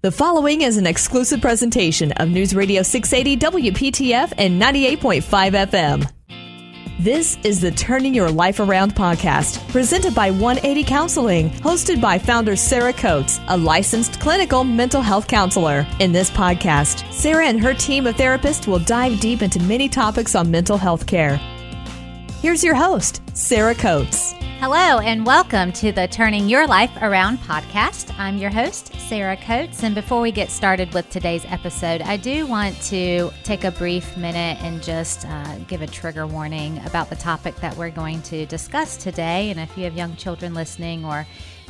The following is an exclusive presentation of News Radio 680 WPTF and 98.5 FM. This is the Turning Your Life Around podcast, presented by 180 Counseling, hosted by founder Sarah Coates, a licensed clinical mental health counselor. In this podcast, Sarah and her team of therapists will dive deep into many topics on mental health care. Here's your host, Sarah Coates. Hello, and welcome to the Turning Your Life Around podcast. I'm your host, Sarah Coates. And before we get started with today's episode, I do want to take a brief minute and just uh, give a trigger warning about the topic that we're going to discuss today. And if you have young children listening or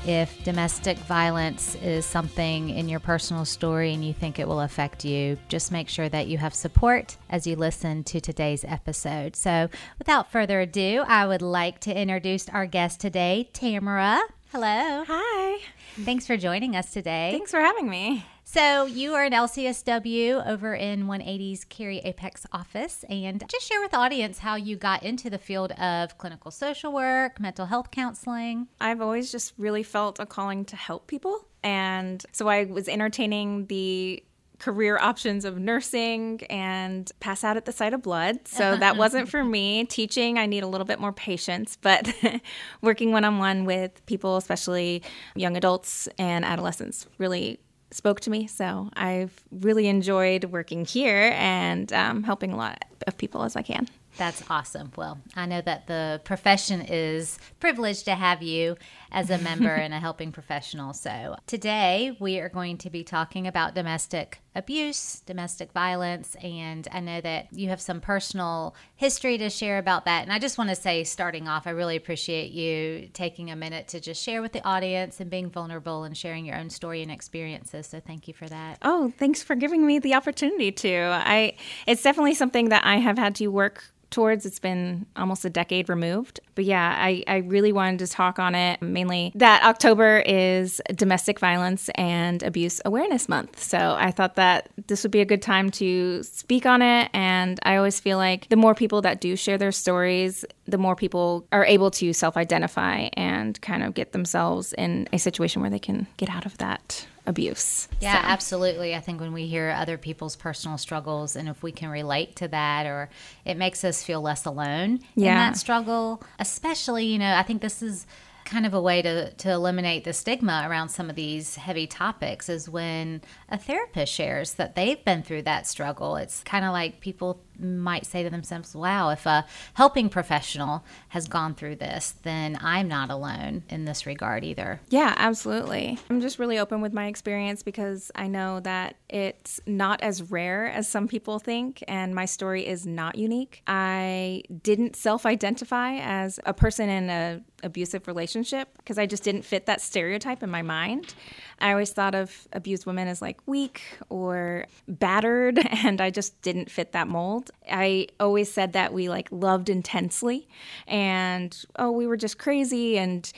if domestic violence is something in your personal story and you think it will affect you, just make sure that you have support as you listen to today's episode. So, without further ado, I would like to introduce our guest today, Tamara. Hello. Hi. Thanks for joining us today. Thanks for having me. So, you are an LCSW over in 180's Cary Apex office, and just share with the audience how you got into the field of clinical social work, mental health counseling. I've always just really felt a calling to help people. And so I was entertaining the career options of nursing and pass out at the sight of blood. So that wasn't for me. Teaching, I need a little bit more patience, but working one on one with people, especially young adults and adolescents, really spoke to me. So I've really enjoyed working here and um, helping a lot of people as I can. That's awesome. Well, I know that the profession is privileged to have you as a member and a helping professional. So, today we are going to be talking about domestic abuse, domestic violence, and I know that you have some personal history to share about that. And I just want to say, starting off, I really appreciate you taking a minute to just share with the audience and being vulnerable and sharing your own story and experiences. So, thank you for that. Oh, thanks for giving me the opportunity to. I it's definitely something that I have had to work towards. It's been almost a decade removed. But yeah, I, I really wanted to talk on it mainly that October is Domestic Violence and Abuse Awareness Month. So I thought that this would be a good time to speak on it. And I always feel like the more people that do share their stories, the more people are able to self identify and kind of get themselves in a situation where they can get out of that abuse. Yeah, so. absolutely. I think when we hear other people's personal struggles and if we can relate to that or it makes us feel less alone yeah. in that struggle, especially, you know, I think this is kind of a way to, to eliminate the stigma around some of these heavy topics is when a therapist shares that they've been through that struggle. It's kind of like people might say to themselves, wow, if a helping professional has gone through this, then I'm not alone in this regard either. Yeah, absolutely. I'm just really open with my experience because I know that it's not as rare as some people think, and my story is not unique. I didn't self identify as a person in an abusive relationship because I just didn't fit that stereotype in my mind. I always thought of abused women as like weak or battered, and I just didn't fit that mold. I always said that we like loved intensely, and oh, we were just crazy and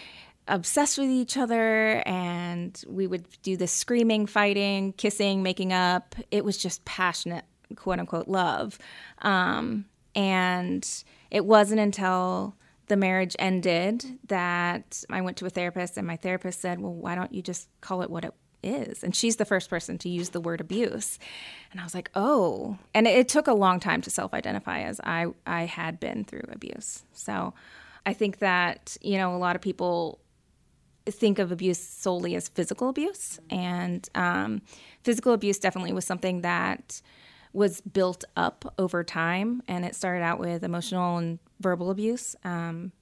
obsessed with each other and we would do this screaming, fighting, kissing, making up. It was just passionate, quote unquote, love. Um, and it wasn't until the marriage ended that I went to a therapist, and my therapist said, Well, why don't you just call it what it is? And she's the first person to use the word abuse. And I was like, Oh. And it, took a long time to self identify as I, I had been through abuse. So I think that, you know, a lot of people think of abuse solely as physical abuse. And um, physical abuse definitely was something that was built up over time. And it started out with emotional and verbal abuse. Um,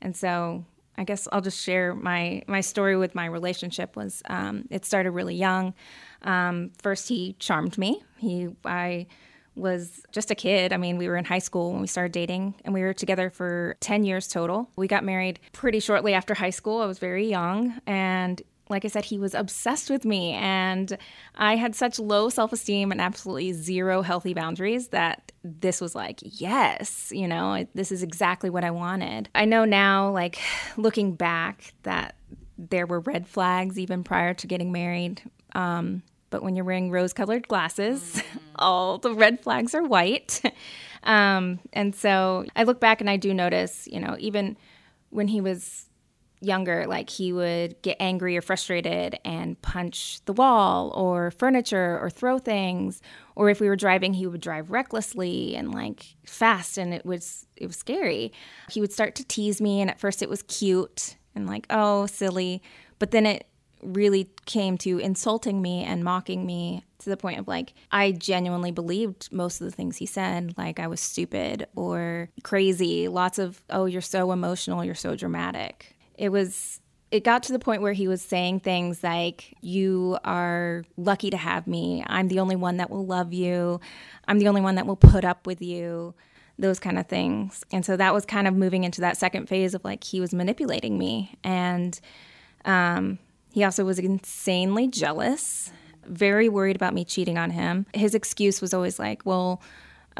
and so I guess I'll just share my my story with my relationship. Was um, it started really young. Um, first, he charmed me. He I was just a kid. I mean, we were in high school when we started dating, and we were together for 10 years total. We got married pretty shortly after high school. I was very young, and like I said, he was obsessed with me, and I had such low self esteem and absolutely zero healthy boundaries that this was like, yes, you know, this is exactly what I wanted. I know now, like looking back, that there were red flags even prior to getting married. Um, but when you're wearing rose colored glasses, mm-hmm. all the red flags are white. um, and so I look back and I do notice, you know, even when he was younger, like he would get angry or frustrated and punch the wall or furniture or throw things. Or if we were driving, he would drive recklessly and like fast and it was it was scary. He would start to tease me and at first it was cute and like, oh, silly. But then it really came to insulting me and mocking me to the point of like I genuinely believed most of the things he said, like I was stupid or crazy. Lots of, oh, you're so emotional, you're so dramatic. It was it got to the point where he was saying things like, You are lucky to have me. I'm the only one that will love you. I'm the only one that will put up with you. Those kind of things. And so that was kind of moving into that second phase of like he was manipulating me. And um, he also was insanely jealous very worried about me cheating on him. His excuse was always like, well,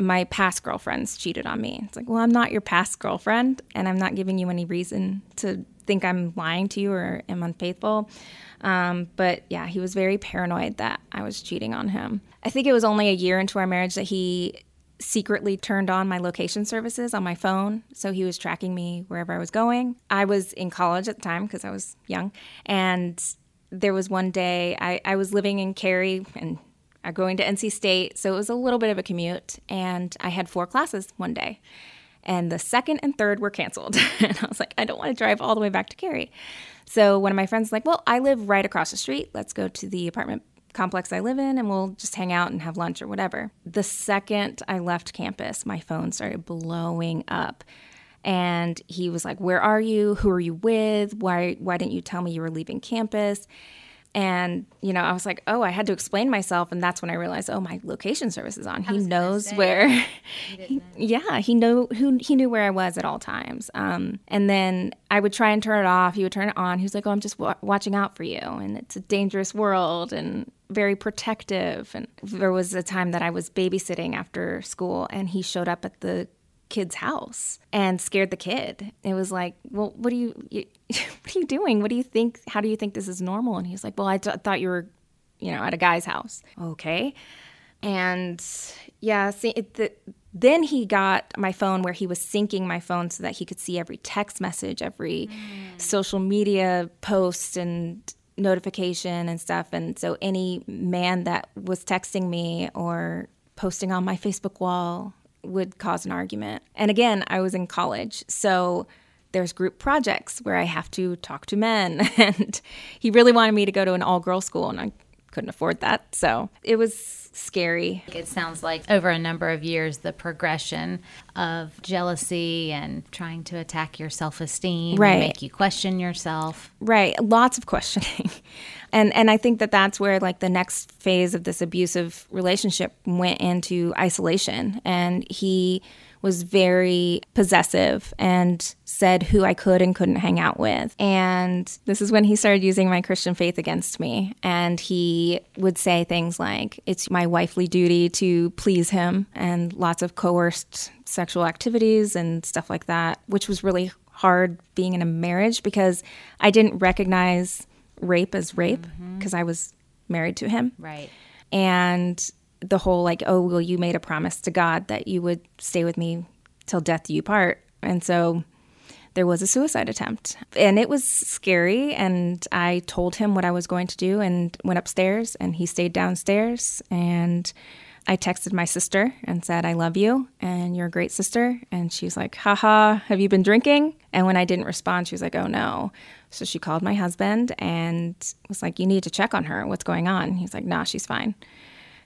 my past girlfriends cheated on me. It's like, well, I'm not your past girlfriend, and I'm not giving you any reason to think I'm lying to you or am unfaithful. Um, but yeah, he was very paranoid that I was cheating on him. I think it was only a year into our marriage that he secretly turned on my location services on my phone. So he was tracking me wherever I was going. I was in college at the time because I was young. And there was one day I, I was living in Cary and Uh, going to NC State, so it was a little bit of a commute. And I had four classes one day, and the second and third were canceled. and I was like, I don't want to drive all the way back to Cary. So one of my friends was like, Well, I live right across the street. Let's go to the apartment complex I live in and we'll just hang out and have lunch or whatever. The second I left campus, my phone started blowing up and he was like, "Where are you? Who are you with? Why why didn't you tell me you were leaving campus?" And you know, I was like, "Oh, I had to explain myself." And that's when I realized, "Oh, my location service is on. He knows say, where." He yeah, he know who he knew where I was at all times. Um, and then I would try and turn it off. He would turn it on. He was like, "Oh, I'm just w- watching out for you, and it's a dangerous world." And very protective. And there was a time that I was babysitting after school, and he showed up at the kid's house and scared the kid. It was like, well, what do you, you are you doing? What do you think? How do you think this is normal? And he's like, well, I thought you were, you know, at a guy's house. Okay. And yeah, see, it, the, then he got my phone where he was syncing my phone so that he could see every text message, every mm. social media post and notification and stuff. And so any man that was texting me or posting on my Facebook wall would cause an argument. And again, I was in college. So there's group projects where I have to talk to men. And he really wanted me to go to an all girls school, and I couldn't afford that. So it was scary. It sounds like over a number of years, the progression of jealousy and trying to attack your self esteem, right. make you question yourself. Right. Lots of questioning. and and I think that that's where like the next phase of this abusive relationship went into isolation and he was very possessive and said who I could and couldn't hang out with. And this is when he started using my Christian faith against me. And he would say things like, It's my wifely duty to please him, and lots of coerced sexual activities and stuff like that, which was really hard being in a marriage because I didn't recognize rape as rape because mm-hmm. I was married to him. Right. And the whole like, oh, well, you made a promise to God that you would stay with me till death do you part. And so there was a suicide attempt. And it was scary. And I told him what I was going to do and went upstairs, and he stayed downstairs. And I texted my sister and said, I love you and you're a great sister. And she's like, haha, have you been drinking? And when I didn't respond, she was like, oh no. So she called my husband and was like, You need to check on her. What's going on? He's like, Nah, she's fine.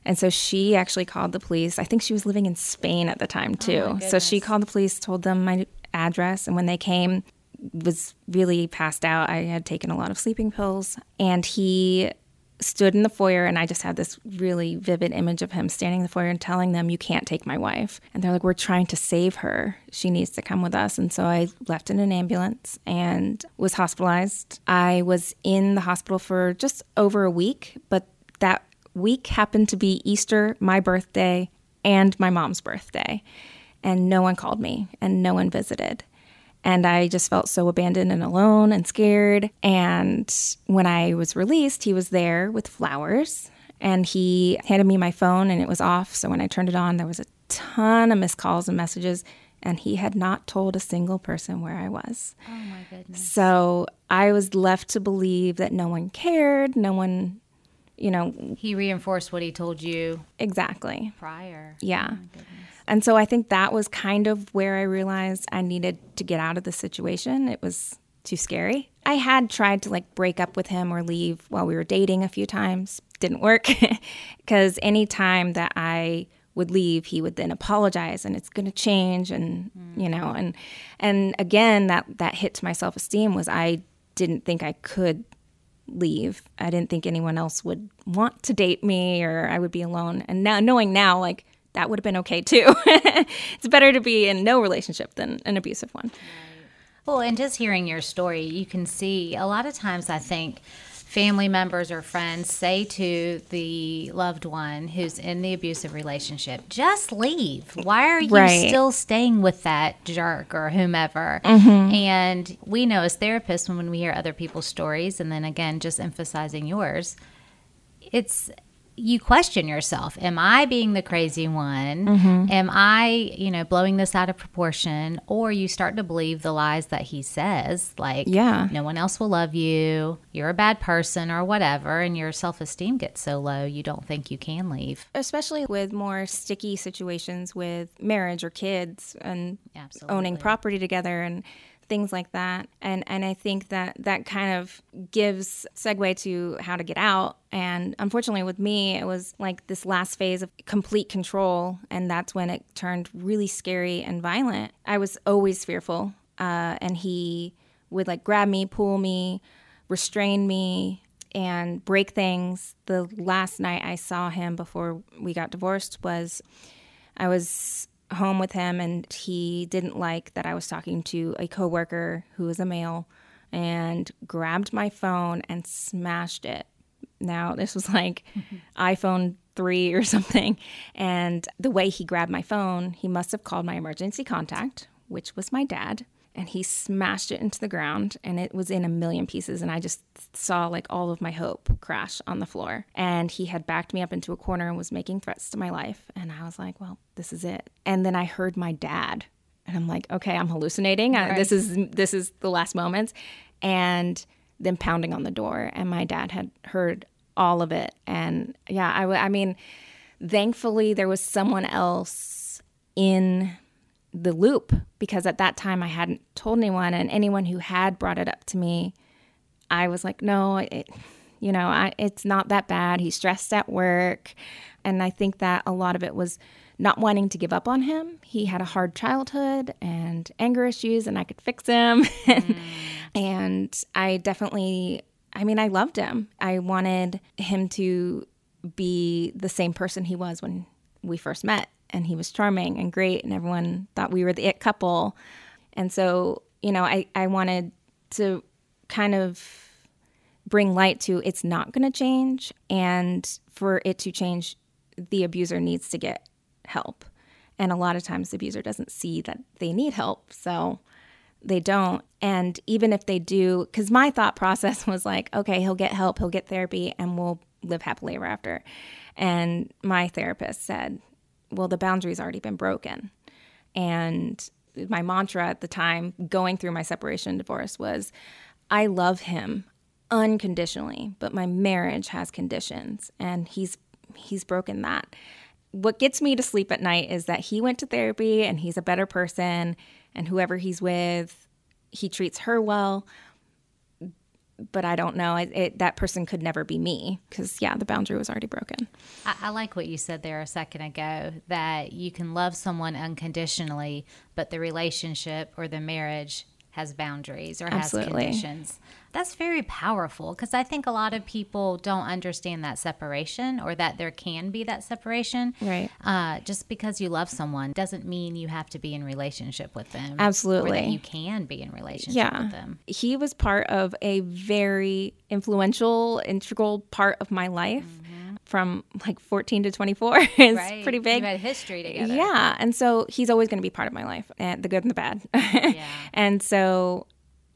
And so she actually called the police. I think she was living in Spain at the time oh too. Oh so she called the police, told them my address, and when they came, was really passed out. I had taken a lot of sleeping pills, and he stood in the foyer and I just had this really vivid image of him standing in the foyer and telling them, You can't take my wife. And they're like, We're trying to save her. She needs to come with us. And so I left in an ambulance and was hospitalized. I was in the hospital for just over a week, but that week happened to be Easter, my birthday, and my mom's birthday. And no one called me and no one visited. And I just felt so abandoned and alone and scared. And when I was released, he was there with flowers and he handed me my phone and it was off. So when I turned it on, there was a ton of missed calls and messages. and he had not told a single person where I was. Oh my goodness. So I was left to believe that no one cared, no one, you know, He reinforced what he told you exactly. prior. Yeah. Oh. And so I think that was kind of where I realized I needed to get out of the situation. It was too scary. I had tried to like break up with him or leave while we were dating a few times. Didn't work because any time that I would leave, he would then apologize and it's going to change and mm. you know and and again that that hit to my self-esteem was I didn't think I could leave. I didn't think anyone else would want to date me or I would be alone. And now knowing now like that would have been okay too. it's better to be in no relationship than an abusive one. Well, and just hearing your story, you can see a lot of times I think family members or friends say to the loved one who's in the abusive relationship, just leave. Why are you Right. still staying with that jerk or whomever? Mm-hmm. And we know as therapists, when we hear other people's stories, and then again, just emphasizing yours, it's you question yourself am i being the crazy one Mm-hmm. am i you know blowing this out of proportion or you start to believe the lies that he says like Yeah. no one else will love you you're a bad person or whatever and your self-esteem gets so low you don't think you can leave Especially with more sticky situations with marriage or kids and Absolutely. owning property together and things like that. And and I think that that kind of gives segue to how to get out. And unfortunately with me, it was like this last phase of complete control and that's when it turned really scary and violent. I was always fearful. Uh, and he would like grab me, pull me, restrain me, and break things. The last night I saw him before we got divorced was I was home with him and he didn't like that I was talking to a coworker who was a male and grabbed my phone and smashed it. Now, this was like iPhone 3 or something. And the way he grabbed my phone, he must have called my emergency contact, which was my dad. And he smashed it into the ground and it was in a million pieces. And I just saw like all of my hope crash on the floor. And he had backed me up into a corner and was making threats to my life. And I was like, well, this is it. And then I heard my dad. And I'm like, okay, I'm hallucinating. I, this is this is the last moments. And then pounding on the door. And my dad had heard all of it. And yeah, I, w- I mean, thankfully there was someone else in the loop because at that time I hadn't told anyone, and anyone who had brought it up to me, I was like, no, it, you know, I, it's not that bad. He's stressed at work. And I think that a lot of it was not wanting to give up on him. He had a hard childhood and anger issues, and I could fix him. and I definitely, I mean, I loved him. I wanted him to be the same person he was when we first met. And he was charming and great, and everyone thought we were the it couple. And so, you know, I, I wanted to kind of bring light to it's not going to change. And for it to change, the abuser needs to get help. And a lot of times the abuser doesn't see that they need help. So they don't. And even if they do, because my thought process was like, okay, he'll get help, he'll get therapy, and we'll live happily ever after. And my therapist said, well, the boundary's already been broken. And my mantra at the time, going through my separation and divorce, was I love him unconditionally, but my marriage has conditions, and he's he's broken that. What gets me to sleep at night is that he went to therapy and he's a better person, and whoever he's with, he treats her well. But I don't know. It, it, that person could never be me because, yeah, the boundary was already broken. I, I like what you said there a second ago that you can love someone unconditionally, but the relationship or the marriage has boundaries or Absolutely. has conditions. That's very powerful because I think a lot of people don't understand that separation or that there can be that separation. Right. Uh, just because you love someone doesn't mean you have to be in relationship with them. Absolutely. you can be in relationship Yeah. with them. He was part of a very influential, integral part of my life from like 14 to 24. is Right. pretty big. You had history together. Yeah. And so he's always going to be part of my life, and the good and the bad. yeah. And so,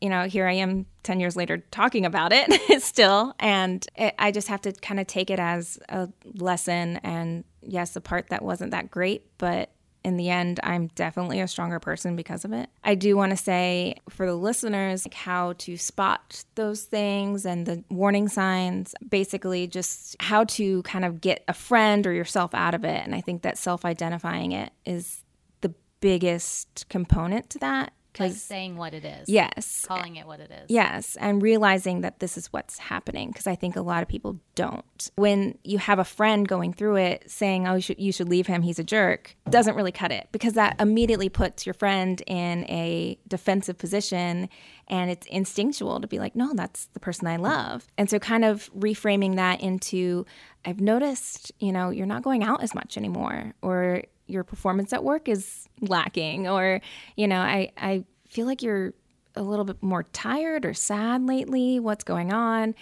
you know, here I am 10 years later talking about it still. And it, I just have to kind of take it as a lesson. And yes, the part that wasn't that great, but in the end, I'm definitely a stronger person because of it. I do want to say for the listeners like how to spot those things and the warning signs, basically, just how to kind of get a friend or yourself out of it. And I think that self identifying it is the biggest component to that like saying what it is. Yes. Calling it what it is. Yes. And realizing that this is what's happening because I think a lot of people don't. When you have a friend going through it saying, oh, you should, you should leave him, he's a jerk, doesn't really cut it because that immediately puts your friend in a defensive position and it's instinctual to be like, no, that's the person I love. And so kind of reframing that into, I've noticed, you know, you're not going out as much anymore or your performance at work is lacking or you know i i feel like you're a little bit more tired or sad lately. What's going on?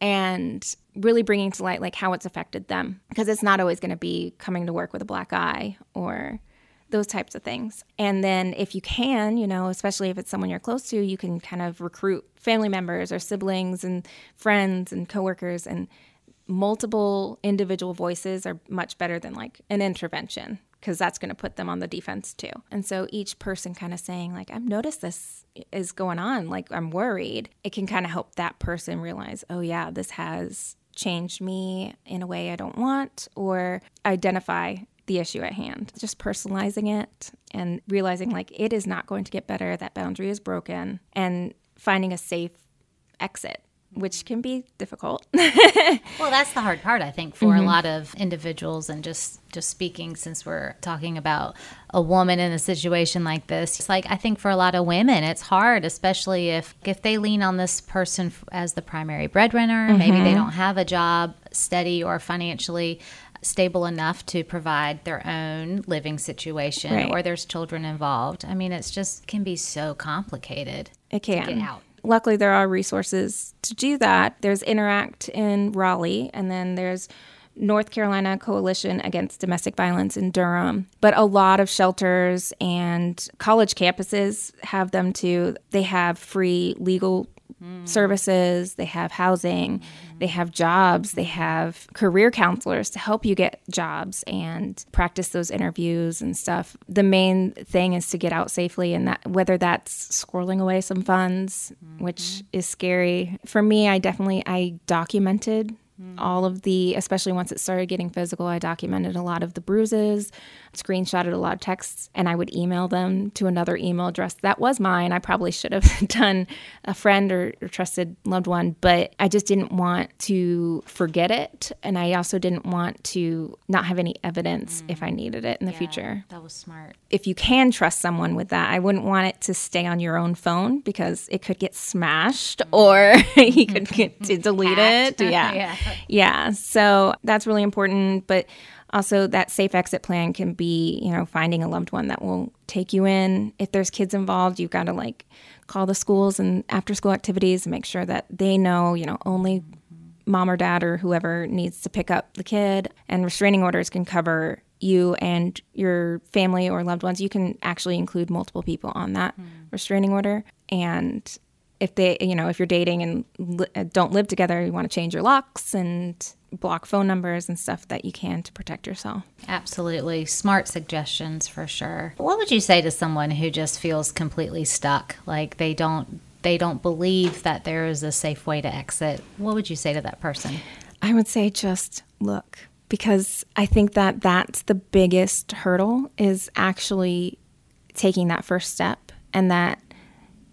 And really bringing to light like how it's affected them. Because it's not always going to be coming to work with a black eye or those types of things. And then if you can, you know, especially if it's someone you're close to, you can kind of recruit family members or siblings and friends and coworkers and multiple individual voices are much better than like an intervention because that's going to put them on the defense too. And so each person kind of saying, like, I've noticed this is going on, like, I'm worried, it can kind of help that person realize, oh, yeah, this has changed me in a way I don't want, or identify the issue at hand. Just personalizing it and realizing, like, it is not going to get better, that boundary is broken, and finding a safe exit which can be difficult. well, that's the hard part, I think, for mm-hmm. a lot of individuals. And just just speaking, since we're talking about a woman in a situation like this, it's like I think for a lot of women, it's hard, especially if if they lean on this person as the primary breadwinner. Mm-hmm. Maybe they mm-hmm. don't have a job steady or financially stable enough to provide their own living situation, right. or there's children involved. I mean, it's just can be so complicated. It can get out luckily there are resources to do that. There's Interact in Raleigh, and then there's North Carolina Coalition Against Domestic Violence in Durham. But a lot of shelters and college campuses have them too. They have free legal mm. services, they have housing, mm. they have jobs, they have career counselors to help you get jobs and practice those interviews and stuff. The main thing is to get out safely and that whether that's squirreling away some funds, mm-hmm. which is scary. For me, I definitely I documented all of the, especially once it started getting physical, I documented a lot of the bruises, screenshotted a lot of texts, and I would email them to another email address that was mine. I probably should have done a friend or, or trusted loved one, but I just didn't want to forget it. And I also didn't want to not have any evidence mm. if I needed it in the yeah, future. That was smart. If you can trust someone with that, I wouldn't want it to stay on your own phone because it could get smashed mm. or you could get to delete it. Yeah. yeah. Yeah. So that's really important. But also, that safe exit plan can be, you know, finding a loved one that will take you in. If there's kids involved, you've got to like call the schools and after school activities and make sure that they know, you know, only mom or dad or whoever needs to pick up the kid. And restraining orders can cover you and your family or loved ones. You can actually include multiple people on that mm. restraining order. And if they, you know, if you're dating and li- uh, don't live together, you want to change your locks and block phone numbers and stuff that you can to protect yourself. Absolutely. Smart suggestions for sure. What would you say to someone who just feels completely stuck? Like they don't they don't believe that there is a safe way to exit. What would you say to that person? I would say just look because I think that that's the biggest hurdle is actually taking that first step and that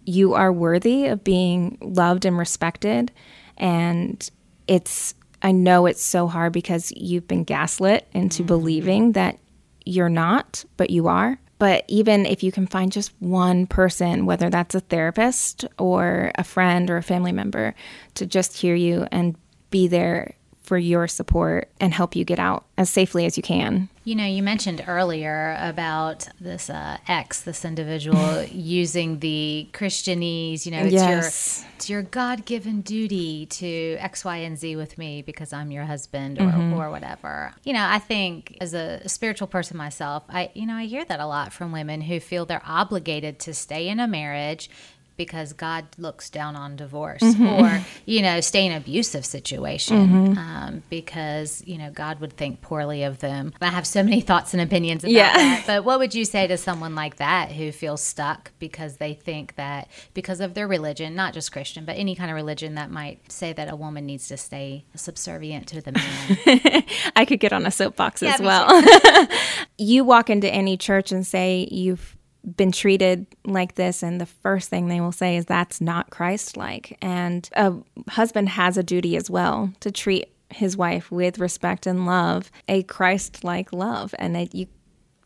you are worthy of being loved and respected. And it's, I know it's so hard because you've been gaslit into mm-hmm. believing that you're not, but you are. But even if you can find just one person, whether that's a therapist or a friend or a family member, to just hear you and be there for your support and help you get out as safely as you can. You know, you mentioned earlier about this uh, ex, this individual using the Christianese. You know, it's yes. your it's your God given duty to X, Y, and Z with me because I'm your husband or, mm-hmm. or whatever. You know, I think as a spiritual person myself, I you know I hear that a lot from women who feel they're obligated to stay in a marriage because God looks down on divorce mm-hmm. or, you know, stay in an abusive situation mm-hmm. um, because, you know, God would think poorly of them. I have so many thoughts and opinions about yeah. that. But what would you say to someone like that who feels stuck because they think that because of their religion, not just Christian, but any kind of religion that might say that a woman needs to stay subservient to the man? I could get on a soapbox yeah, as well. you walk into any church and say you've been treated like this and the first thing they will say is that's not christ like and a husband has a duty as well to treat his wife with respect and love a christ like love and it, you,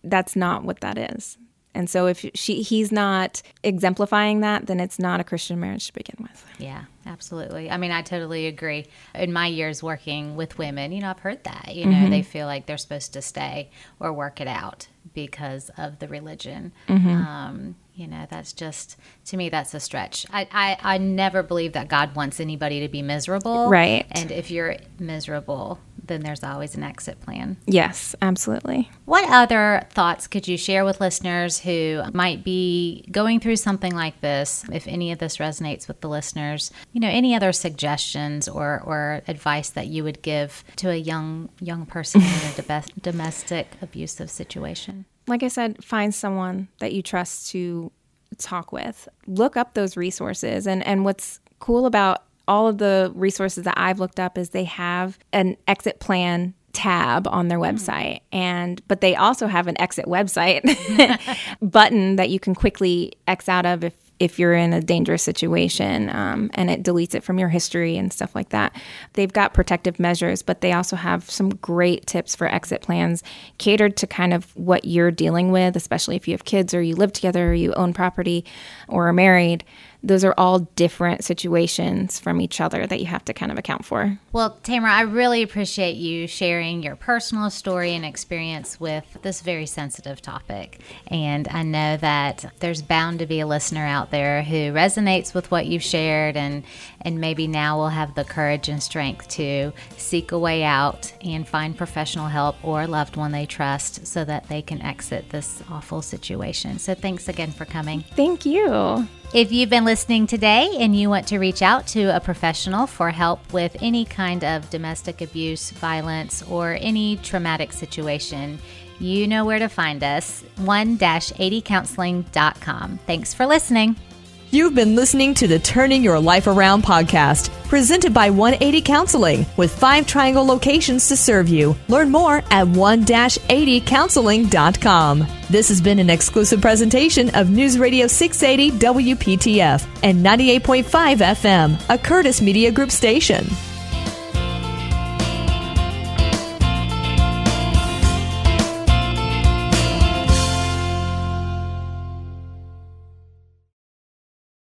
that's not what that is. And so if she he's not exemplifying that, then it's not a Christian marriage to begin with. Yeah, absolutely. I mean, I totally agree. In my years working with women, you know, I've heard that. You know, mm-hmm. they feel like they're supposed to stay or work it out because of the religion. Mm-hmm. Um, you know, that's just to me that's a stretch. I, I I never believe that God wants anybody to be miserable. Right. And if you're miserable, then there's always an exit plan. Yes, absolutely. What other thoughts could you share with listeners who might be going through something like this? If any of this resonates with the listeners, you know, any other suggestions or, or advice that you would give to a young young person in a domestic abusive situation? Like I said, find someone that you trust to talk with. Look up those resources and and what's cool about all of the resources that I've looked up is they have an exit plan tab on their hmm. website and but they also have an exit website button that you can quickly x out of if if you're in a dangerous situation um, and it deletes it from your history and stuff like that. They've got protective measures, but they also have some great tips for exit plans catered to kind of what you're dealing with, especially if you have kids or you live together or you own property or are married those are all different situations from each other that you have to kind of account for. Well, Tamara, I really appreciate you sharing your personal story and experience with this very sensitive topic. And I know that there's bound to be a listener out there who resonates with what you've shared and and maybe now will have the courage and strength to seek a way out and find professional help or a loved one they trust so that they can exit this awful situation. So thanks again for coming. Thank you. If you've been listening today and you want to reach out to a professional for help with any kind of domestic abuse, violence, or any traumatic situation, you know where to find us 1 80counseling.com. Thanks for listening. You've been listening to the Turning Your Life Around podcast, presented by 180 Counseling, with five triangle locations to serve you. Learn more at 1 80counseling.com. This has been an exclusive presentation of News Radio 680 WPTF and 98.5 FM, a Curtis Media Group station.